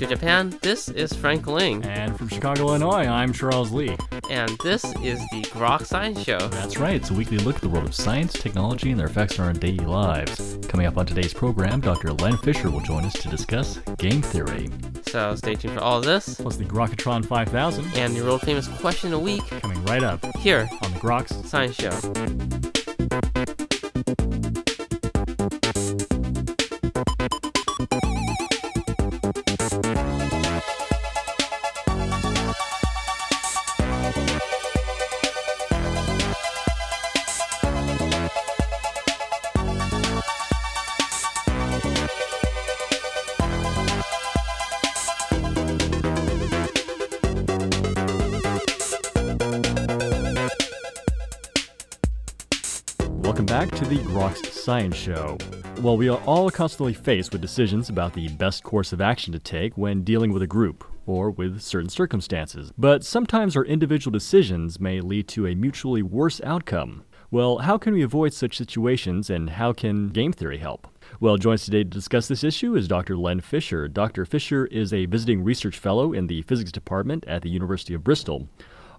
Tokyo, Japan, this is Frank Ling. And from Chicago, Illinois, I'm Charles Lee. And this is the Grok Science Show. That's right, it's a weekly look at the world of science, technology, and their effects on our daily lives. Coming up on today's program, Dr. Len Fisher will join us to discuss game theory. So stay tuned for all of this. Plus the Grokatron 5000. And your world famous question a week. Coming right up. Here on the Groks Science Show. To the Groks Science Show. Well, we are all constantly faced with decisions about the best course of action to take when dealing with a group or with certain circumstances. But sometimes our individual decisions may lead to a mutually worse outcome. Well, how can we avoid such situations and how can game theory help? Well, joining us today to discuss this issue is Dr. Len Fisher. Dr. Fisher is a visiting research fellow in the physics department at the University of Bristol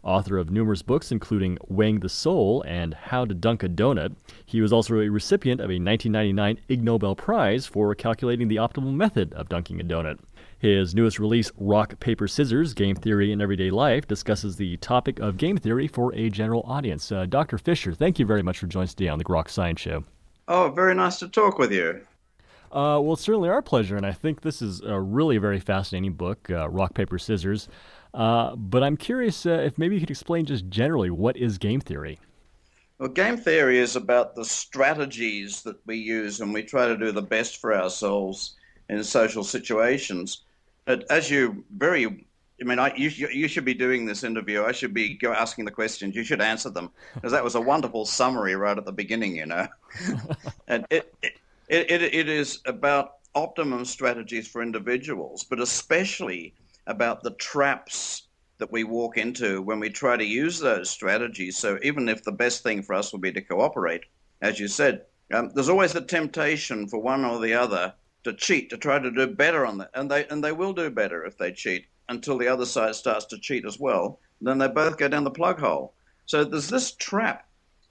author of numerous books, including Weighing the Soul and How to Dunk a Donut. He was also a recipient of a 1999 Ig Nobel Prize for calculating the optimal method of dunking a donut. His newest release, Rock, Paper, Scissors Game Theory in Everyday Life, discusses the topic of game theory for a general audience. Uh, Dr. Fisher, thank you very much for joining us today on the Grok Science Show. Oh, very nice to talk with you. Uh, well, it's certainly our pleasure, and I think this is a really very fascinating book, uh, Rock, Paper, Scissors. Uh, but I'm curious uh, if maybe you could explain just generally what is game theory. Well, game theory is about the strategies that we use when we try to do the best for ourselves in social situations. But as you very, I mean, I, you, you should be doing this interview. I should be asking the questions. You should answer them because that was a wonderful summary right at the beginning, you know. and it, it, it, it is about optimum strategies for individuals, but especially about the traps that we walk into when we try to use those strategies. So even if the best thing for us would be to cooperate, as you said, um, there's always the temptation for one or the other to cheat, to try to do better on that, and they and they will do better if they cheat until the other side starts to cheat as well. Then they both go down the plug hole. So there's this trap,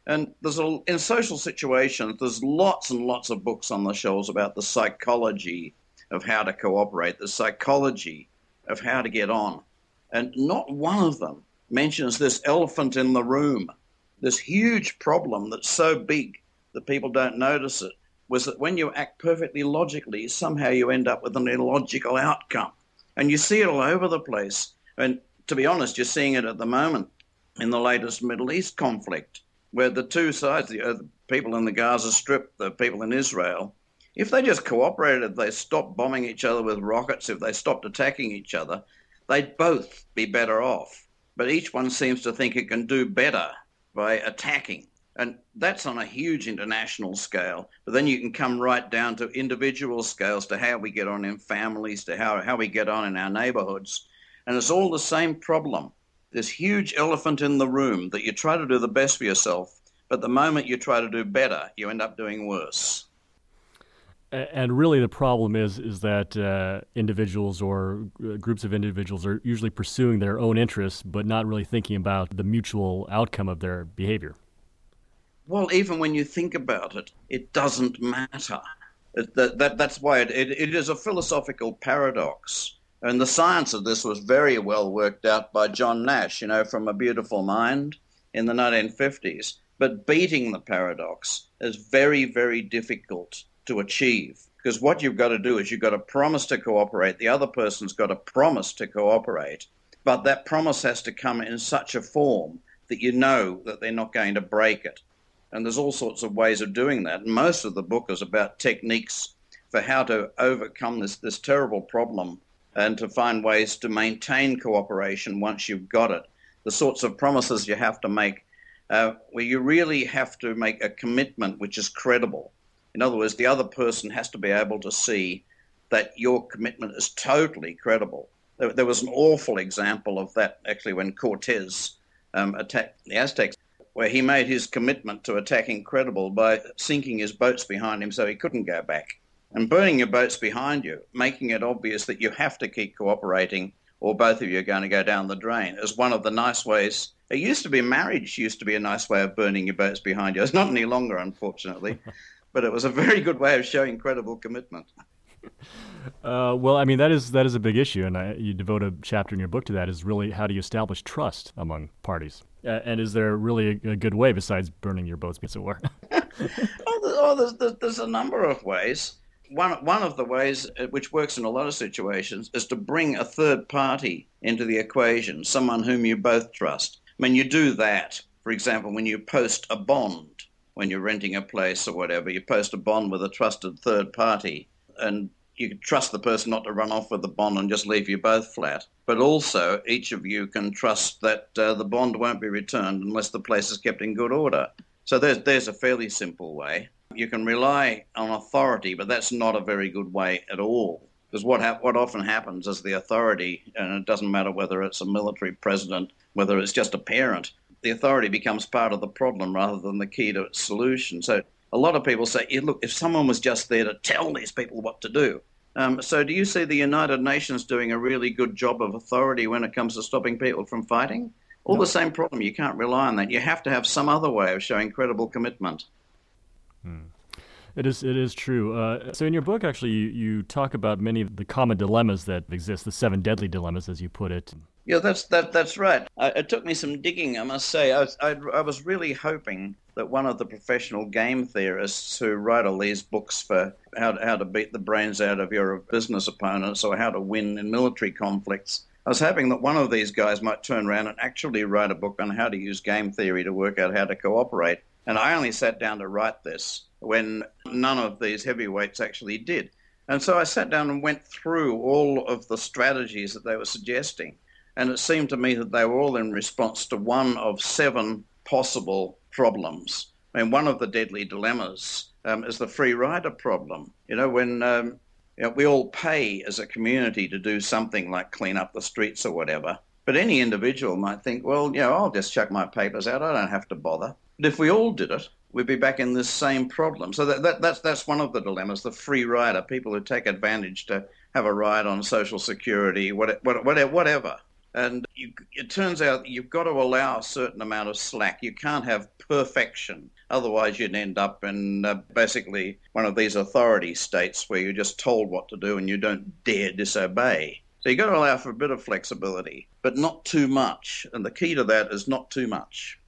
and there's a, in social situations there's lots and lots of books on the shelves about the psychology of how to cooperate, the psychology of how to get on. And not one of them mentions this elephant in the room, this huge problem that's so big that people don't notice it, was that when you act perfectly logically, somehow you end up with an illogical outcome. And you see it all over the place. And to be honest, you're seeing it at the moment in the latest Middle East conflict, where the two sides, the, uh, people in the Gaza Strip, the people in Israel, if they just cooperated, if they stopped bombing each other with rockets, if they stopped attacking each other, they'd both be better off. But each one seems to think it can do better by attacking. And that's on a huge international scale. But then you can come right down to individual scales, to how we get on in families, to how, how we get on in our neighborhoods. And it's all the same problem. This huge elephant in the room that you try to do the best for yourself, but the moment you try to do better, you end up doing worse and really the problem is is that uh, individuals or uh, groups of individuals are usually pursuing their own interests but not really thinking about the mutual outcome of their behavior. Well even when you think about it it doesn't matter. That, that, that's why it, it, it is a philosophical paradox. And the science of this was very well worked out by john nash you know from a beautiful mind in the 1950s but beating the paradox is very very difficult to achieve. Because what you've got to do is you've got to promise to cooperate. The other person's got to promise to cooperate. But that promise has to come in such a form that you know that they're not going to break it. And there's all sorts of ways of doing that. And most of the book is about techniques for how to overcome this, this terrible problem and to find ways to maintain cooperation once you've got it. The sorts of promises you have to make, uh, where you really have to make a commitment which is credible. In other words, the other person has to be able to see that your commitment is totally credible. There, there was an awful example of that actually when Cortez um, attacked the Aztecs, where he made his commitment to attacking credible by sinking his boats behind him so he couldn't go back. And burning your boats behind you, making it obvious that you have to keep cooperating or both of you are going to go down the drain is one of the nice ways. It used to be marriage used to be a nice way of burning your boats behind you. It's not any longer, unfortunately, but it was a very good way of showing credible commitment. Uh, well, I mean that is that is a big issue, and I, you devote a chapter in your book to that. Is really how do you establish trust among parties, uh, and is there really a, a, good way besides burning your boats, as it were? oh, there's, there's, there's a number of ways one one of the ways uh, which works in a lot of situations is to bring a third party into the equation, someone whom you both trust. I mean, you do that, for example, when you post a bond when you're renting a place or whatever, you post a bond with a trusted third party, and you can trust the person not to run off with the bond and just leave you both flat. But also, each of you can trust that uh, the bond won't be returned unless the place is kept in good order. So there's there's a fairly simple way. You can rely on authority, but that's not a very good way at all. Because what, ha- what often happens is the authority, and it doesn't matter whether it's a military president, whether it's just a parent, the authority becomes part of the problem rather than the key to its solution. So a lot of people say, look, if someone was just there to tell these people what to do. Um, so do you see the United Nations doing a really good job of authority when it comes to stopping people from fighting? All no. the same problem. You can't rely on that. You have to have some other way of showing credible commitment. Hmm. It is. It is true. Uh, so in your book, actually, you, you talk about many of the common dilemmas that exist, the seven deadly dilemmas, as you put it. Yeah, that's that. That's right. It took me some digging, I must say. I was, I, I was really hoping that one of the professional game theorists who write all these books for how to, how to beat the brains out of your business opponents or how to win in military conflicts. I was hoping that one of these guys might turn around and actually write a book on how to use game theory to work out how to cooperate. And I only sat down to write this when none of these heavyweights actually did. And so I sat down and went through all of the strategies that they were suggesting. And it seemed to me that they were all in response to one of seven possible problems. I mean, one of the deadly dilemmas um, is the free rider problem. You know, when um, you know, we all pay as a community to do something like clean up the streets or whatever, but any individual might think, well, you know, I'll just chuck my papers out. I don't have to bother. But if we all did it, we'd be back in this same problem. So that, that, that's that's one of the dilemmas: the free rider, people who take advantage to have a ride on social security, whatever, whatever. And you, it turns out you've got to allow a certain amount of slack. You can't have perfection. Otherwise, you'd end up in uh, basically one of these authority states where you're just told what to do and you don't dare disobey. So you've got to allow for a bit of flexibility, but not too much. And the key to that is not too much.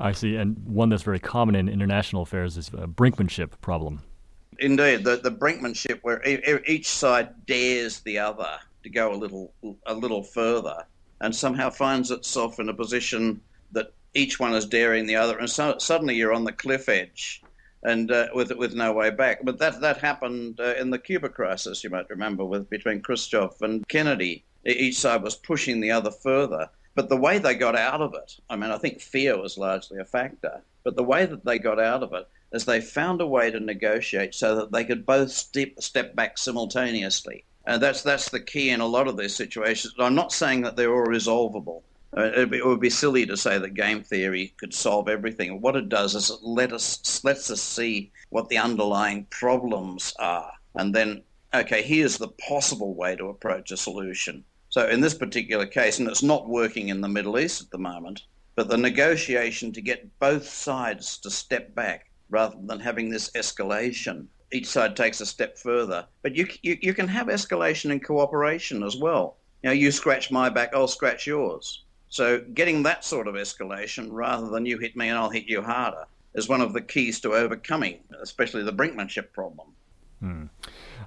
I see. And one that's very common in international affairs is a brinkmanship problem. Indeed, the, the brinkmanship where each side dares the other to go a little a little further, and somehow finds itself in a position that each one is daring the other, and so suddenly you're on the cliff edge, and uh, with with no way back. But that that happened uh, in the Cuba crisis, you might remember, with between Khrushchev and Kennedy. Each side was pushing the other further, but the way they got out of it, I mean, I think fear was largely a factor, but the way that they got out of it is they found a way to negotiate so that they could both step, step back simultaneously. And that's, that's the key in a lot of these situations. I'm not saying that they're all resolvable. Uh, it would be silly to say that game theory could solve everything. What it does is it let us, lets us see what the underlying problems are. And then, okay, here's the possible way to approach a solution. So in this particular case, and it's not working in the Middle East at the moment, but the negotiation to get both sides to step back rather than having this escalation. Each side takes a step further. But you, you, you can have escalation and cooperation as well. You know, you scratch my back, I'll scratch yours. So getting that sort of escalation rather than you hit me and I'll hit you harder is one of the keys to overcoming, especially the brinkmanship problem. Hmm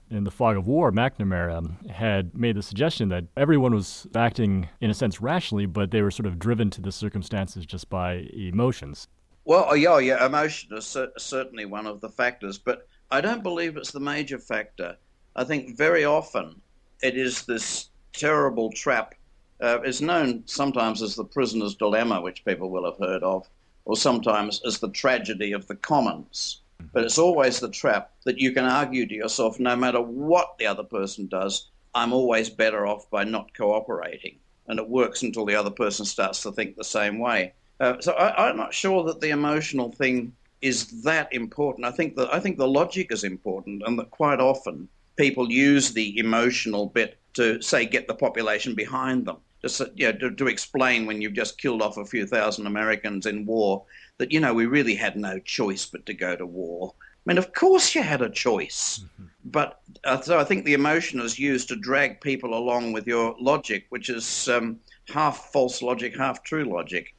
in the fog of war, McNamara had made the suggestion that everyone was acting, in a sense, rationally, but they were sort of driven to the circumstances just by emotions. Well, oh, yeah, yeah, emotion is certainly one of the factors, but I don't believe it's the major factor. I think very often it is this terrible trap. Uh, it's known sometimes as the prisoner's dilemma, which people will have heard of, or sometimes as the tragedy of the commons. But it's always the trap that you can argue to yourself no matter what the other person does, I'm always better off by not cooperating. And it works until the other person starts to think the same way. Uh, so I, am not sure that the emotional thing is that important. I think that I think the logic is important, and that quite often people use the emotional bit to say get the population behind them. Just you know, to, to explain when you've just killed off a few thousand Americans in war that you know we really had no choice but to go to war. I mean, of course you had a choice, mm-hmm. but uh, so I think the emotion is used to drag people along with your logic, which is um, half false logic, half true logic.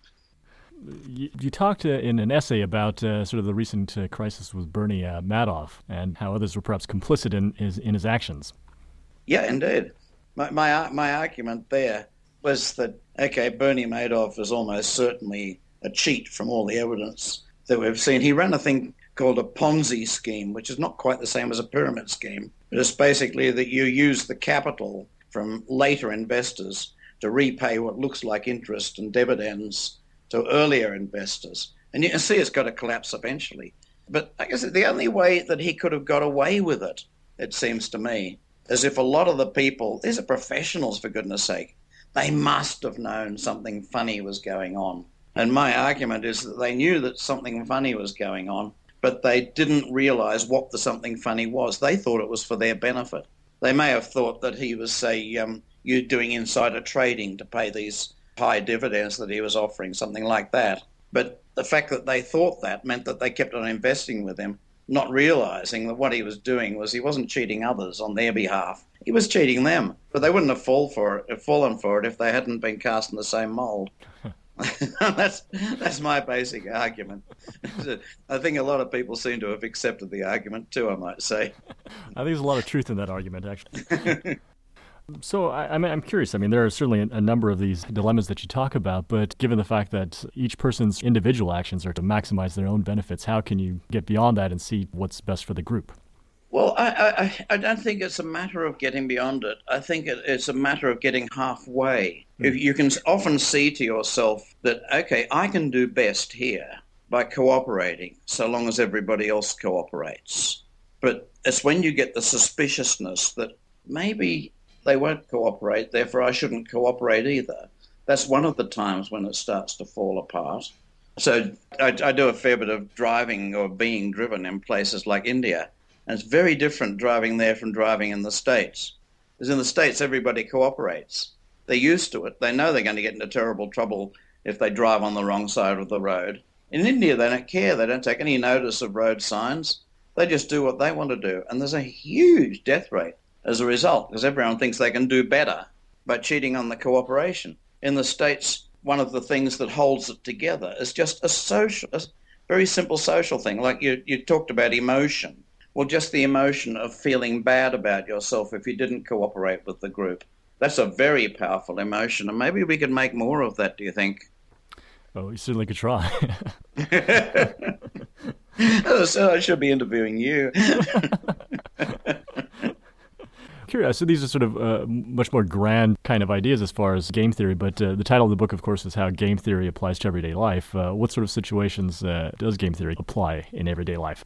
You, you talked uh, in an essay about uh, sort of the recent uh, crisis with Bernie uh, Madoff and how others were perhaps complicit in his in his actions. Yeah, indeed. My my, my argument there was that okay, Bernie Madoff is almost certainly a cheat from all the evidence that we've seen. He ran a thing called a Ponzi scheme, which is not quite the same as a pyramid scheme. But it's basically that you use the capital from later investors to repay what looks like interest and dividends to earlier investors. And you can see it's got to collapse eventually. But I guess the only way that he could have got away with it, it seems to me, is if a lot of the people, these are professionals for goodness sake, they must have known something funny was going on. And my argument is that they knew that something funny was going on, but they didn't realize what the something funny was. They thought it was for their benefit. They may have thought that he was, say, um, you doing insider trading to pay these high dividends that he was offering, something like that. But the fact that they thought that meant that they kept on investing with him, not realizing that what he was doing was he wasn't cheating others on their behalf. He was cheating them, but they wouldn't have fall for it, fallen for it if they hadn't been cast in the same mold. that's that's my basic argument. I think a lot of people seem to have accepted the argument too. I might say. I think there's a lot of truth in that argument, actually. So I, I mean, I'm curious. I mean, there are certainly a, a number of these dilemmas that you talk about, but given the fact that each person's individual actions are to maximize their own benefits, how can you get beyond that and see what's best for the group? Well, I, I, I don't think it's a matter of getting beyond it. I think it, it's a matter of getting halfway. Mm. If you can often see to yourself that, okay, I can do best here by cooperating, so long as everybody else cooperates. But it's when you get the suspiciousness that maybe they won't cooperate, therefore I shouldn't cooperate either. That's one of the times when it starts to fall apart. So I, I do a fair bit of driving or being driven in places like India and it's very different driving there from driving in the States. Because in the States, everybody cooperates. They're used to it. They know they're going to get into terrible trouble if they drive on the wrong side of the road. In India, they don't care. They don't take any notice of road signs. They just do what they want to do. And there's a huge death rate as a result because everyone thinks they can do better by cheating on the cooperation. In the States, one of the things that holds it together is just a social, a very simple social thing. Like you, you talked about emotion. Well, just the emotion of feeling bad about yourself if you didn't cooperate with the group. That's a very powerful emotion, and maybe we could make more of that, do you think? Oh, we certainly could try. so I should be interviewing you. Curious. So these are sort of uh, much more grand kind of ideas as far as game theory, but uh, the title of the book, of course, is how game theory applies to everyday life. Uh, what sort of situations uh, does game theory apply in everyday life?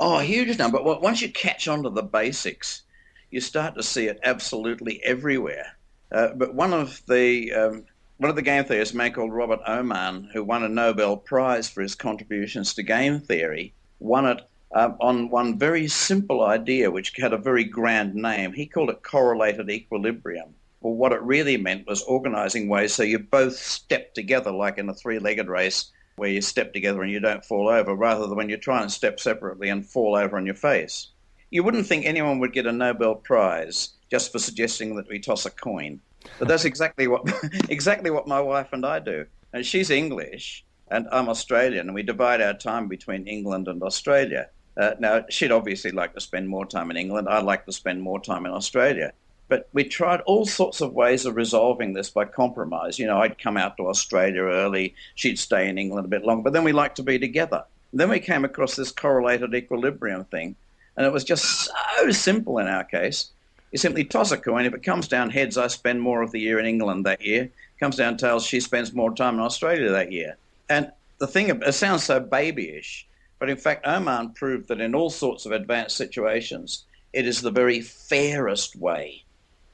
Oh, a huge number. Well, once you catch on to the basics, you start to see it absolutely everywhere. Uh, but one of the um, one of the game theorists, a man called Robert Aumann, who won a Nobel Prize for his contributions to game theory, won it um, on one very simple idea, which had a very grand name. He called it correlated equilibrium. Well, what it really meant was organizing ways so you both step together, like in a three-legged race, where you step together and you don't fall over, rather than when you try and step separately and fall over on your face. You wouldn't think anyone would get a Nobel Prize just for suggesting that we toss a coin. But that's exactly what exactly what my wife and I do. And she's English and I'm Australian, and we divide our time between England and Australia. Uh, now, she'd obviously like to spend more time in England. I'd like to spend more time in Australia. But we tried all sorts of ways of resolving this by compromise. You know, I'd come out to Australia early, she'd stay in England a bit longer, but then we liked to be together. And then we came across this correlated equilibrium thing, and it was just so simple in our case. You simply toss a coin. If it comes down heads, I spend more of the year in England that year. Comes down tails, she spends more time in Australia that year. And the thing, it sounds so babyish, but in fact, Aumann proved that in all sorts of advanced situations, it is the very fairest way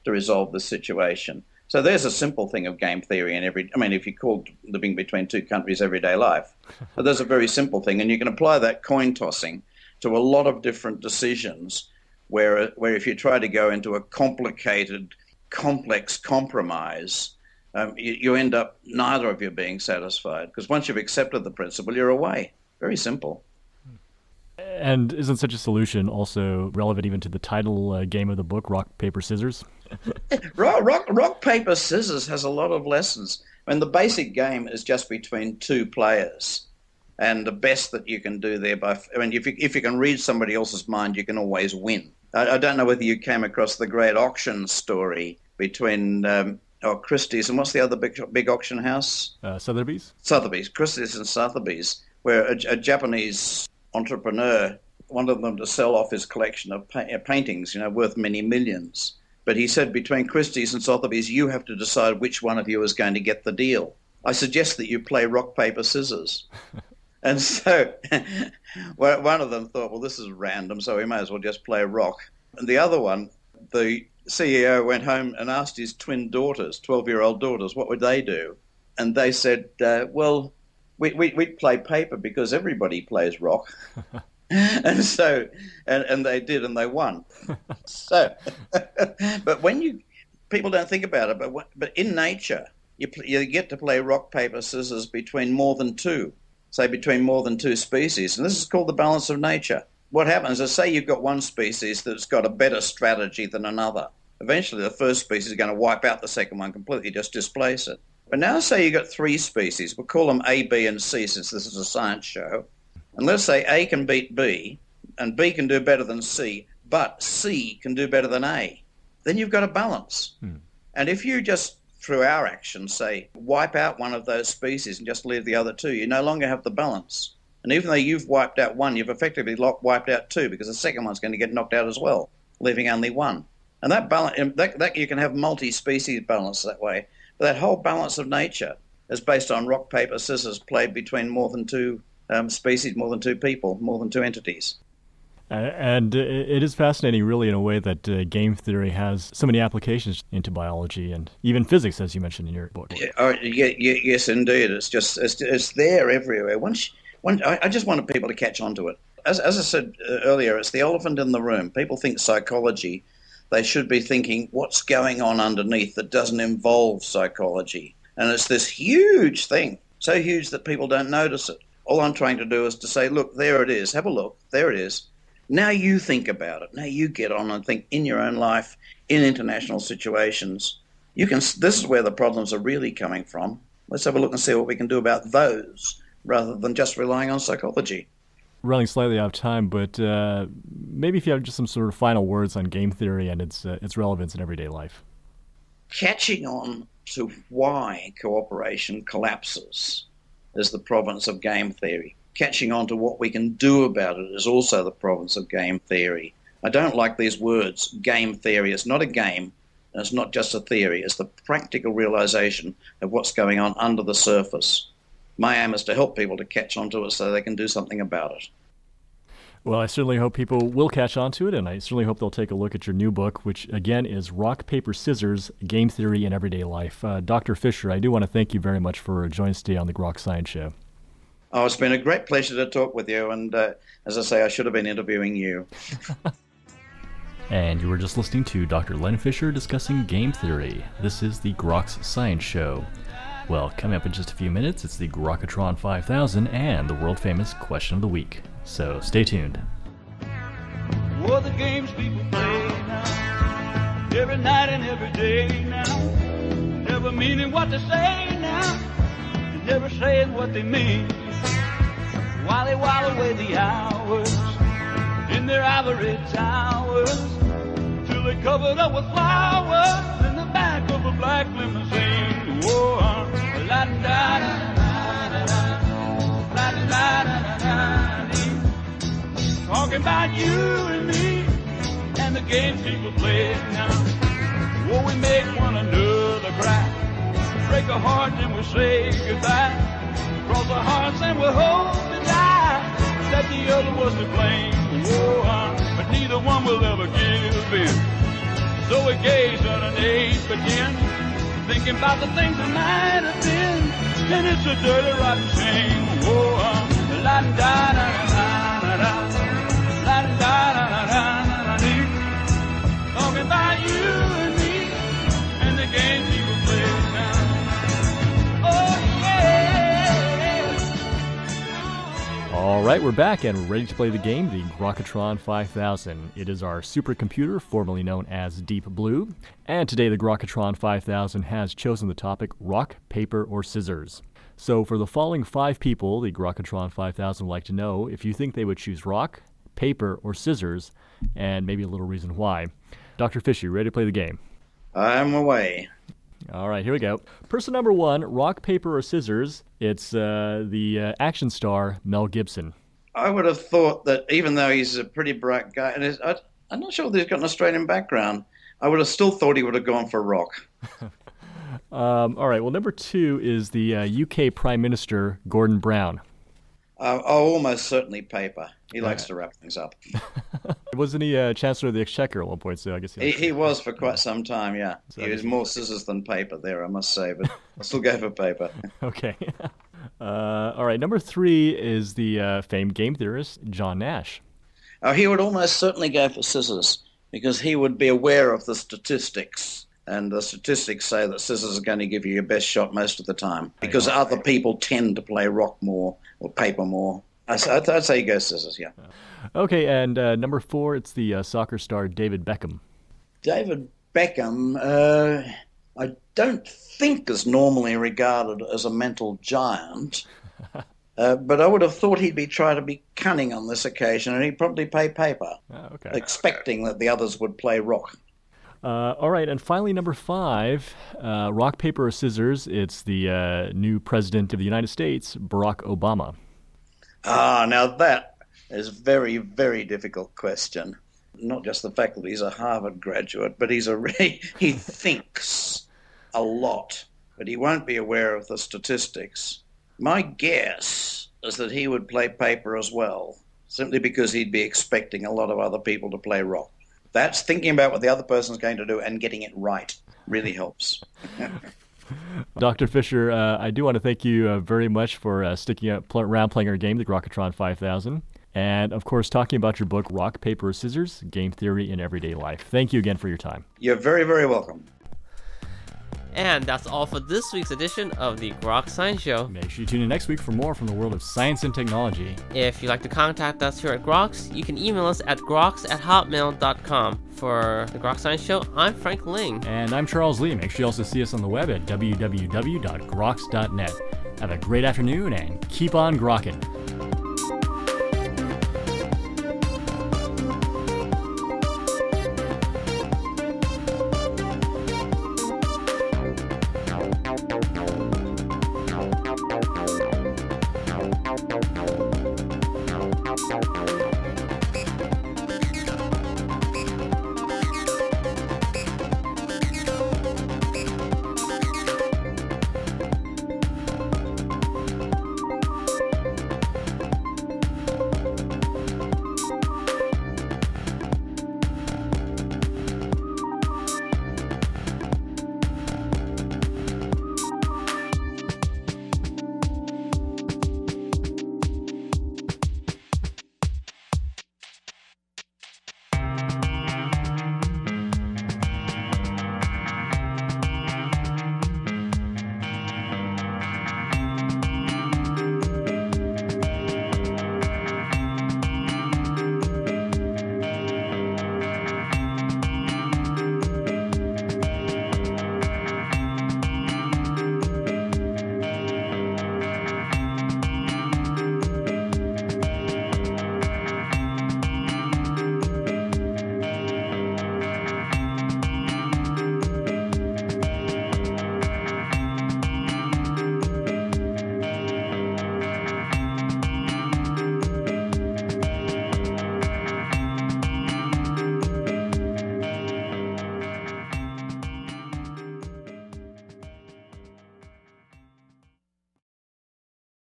to resolve the situation. So there's a simple thing of game theory in every. I mean, if you called living between two countries everyday life, but there's a very simple thing, and you can apply that coin tossing to a lot of different decisions. Where where if you try to go into a complicated, complex compromise, um, you, you end up neither of you being satisfied because once you've accepted the principle, you're away. Very simple. And isn't such a solution also relevant even to the title uh, game of the book, Rock, Paper, Scissors? rock, rock, rock, paper, scissors has a lot of lessons. I mean, the basic game is just between two players. And the best that you can do there, by, I mean, if you, if you can read somebody else's mind, you can always win. I, I don't know whether you came across the great auction story between um, oh, Christie's and what's the other big, big auction house? Uh, Sotheby's? Sotheby's, Christie's and Sotheby's, where a, a Japanese entrepreneur wanted them to sell off his collection of pa- uh, paintings, you know, worth many millions. But he said, between Christie's and Sotheby's, you have to decide which one of you is going to get the deal. I suggest that you play rock, paper, scissors. and so one of them thought, well, this is random, so we may as well just play rock. And the other one, the CEO went home and asked his twin daughters, 12 year old daughters, what would they do? And they said, uh, well, we, we, we'd play paper because everybody plays rock. and so, and, and they did, and they won. so, but when you, people don't think about it, but, but in nature, you, you get to play rock, paper, scissors between more than two, say between more than two species. And this is called the balance of nature. What happens is, say you've got one species that's got a better strategy than another. Eventually, the first species is going to wipe out the second one completely, just displace it. But now, say you've got three species. We'll call them A, B, and C since this is a science show. And let's say A can beat B, and B can do better than C, but C can do better than A. Then you've got a balance. Hmm. And if you just, through our actions, say, wipe out one of those species and just leave the other two, you no longer have the balance. And even though you've wiped out one, you've effectively wiped out two because the second one's going to get knocked out as well, leaving only one. And that balance, that, that you can have multi-species balance that way. That whole balance of nature is based on rock, paper, scissors played between more than two um, species, more than two people, more than two entities. Uh, and it is fascinating, really, in a way that uh, game theory has so many applications into biology and even physics, as you mentioned in your book. Yeah, oh, yeah, yeah, yes, indeed. It's just it's, it's there everywhere. Once, once I, I, just wanted people to catch on to it. As, as I said uh, earlier, it's the elephant in the room. People think psychology. They should be thinking what's going on underneath that doesn't involve psychology. And it's this huge thing, so huge that people don't notice it. All I'm trying to do is to say, look, there it is. Have a look. There it is. Now you think about it. Now you get on and think in your own life, in international situations. You can. This is where the problems are really coming from. Let's have a look and see what we can do about those, rather than just relying on psychology. Running slightly out of time, but uh, maybe if you have just some sort of final words on game theory and its uh, its relevance in everyday life. Catching on to why cooperation collapses is the province of game theory. Catching on to what we can do about it is also the province of game theory. I don't like these words, game theory. It's not a game, and it's not just a theory. It's the practical realization of what's going on under the surface. My aim is to help people to catch on to it so they can do something about it. Well, I certainly hope people will catch on to it, and I certainly hope they'll take a look at your new book, which again is Rock, Paper, Scissors Game Theory in Everyday Life. Uh, Dr. Fisher, I do want to thank you very much for joining us today on the Grok Science Show. Oh, it's been a great pleasure to talk with you, and uh, as I say, I should have been interviewing you. and you were just listening to Dr. Len Fisher discussing game theory. This is the Groks Science Show. Well, coming up in just a few minutes, it's the Grokatron 5000 and the world famous question of the week. So stay tuned. the games people play now, every night and every day now, never meaning what they say now, never saying what they mean. While they while away the hours in their ivory towers, till they're covered up with flowers in the back of a black limousine. Whoa, talking about you and me and the games people play now. Oh, we make one another cry, break a heart and we say goodbye. Cross our hearts and we hope to die that the other was to blame. Oh, but neither one will ever give in. So we gaze on an age begin thinking about the things that might have been, and it's a dirty, rotten shame. Oh, uh, la da da da da da, we're back and ready to play the game, the Grokatron 5000. It is our supercomputer, formerly known as Deep Blue. And today, the Grokatron 5000 has chosen the topic rock, paper, or scissors. So, for the following five people, the Grokatron 5000 would like to know if you think they would choose rock, paper, or scissors, and maybe a little reason why. Dr. Fisher, ready to play the game? I'm away. All right, here we go. Person number one rock, paper, or scissors. It's uh, the uh, action star Mel Gibson. I would have thought that even though he's a pretty bright guy, and I, I'm not sure that he's got an Australian background, I would have still thought he would have gone for rock. Um, all right, well, number two is the uh, UK Prime Minister Gordon Brown. Uh, oh, almost certainly paper. He likes to wrap things up. Wasn't he uh, Chancellor of the Exchequer at one point? So I guess He, he was for quite some time, yeah. He was more scissors than paper there, I must say, but I'll still go for paper. okay. uh, all right, number three is the uh, famed game theorist John Nash. Oh, he would almost certainly go for scissors because he would be aware of the statistics. And the statistics say that scissors are going to give you your best shot most of the time because other people tend to play rock more or paper more. I'd, I'd I'd say he scissors, yeah. Okay, and uh, number four, it's the uh, soccer star David Beckham. David Beckham, uh, I don't think is normally regarded as a mental giant, uh, but I would have thought he'd be trying to be cunning on this occasion, and he'd probably play paper, Oh, okay. expecting that the others would play rock. Uh, all right, and finally, number five, uh, rock, paper, or scissors. It's the uh, new president of the United States, Barack Obama. Ah, now that is a very, very difficult question. Not just the fact that he's a Harvard graduate, but he's a he thinks a lot, but he won't be aware of the statistics. My guess is that he would play paper as well, simply because he'd be expecting a lot of other people to play rock. That's thinking about what the other person's going to do and getting it right really helps. Dr. Fisher, uh, I do want to thank you uh, very much for uh, sticking up, pl- around playing our game, the Grokatron 5000. And of course, talking about your book, Rock, Paper, Scissors Game Theory in Everyday Life. Thank you again for your time. You're very, very welcome. And that's all for this week's edition of the Grok Science Show. Make sure you tune in next week for more from the world of science and technology. If you'd like to contact us here at Groks, you can email us at groks at hotmail.com. For the Grok Science Show, I'm Frank Ling. And I'm Charles Lee. Make sure you also see us on the web at www.groks.net. Have a great afternoon and keep on grokking.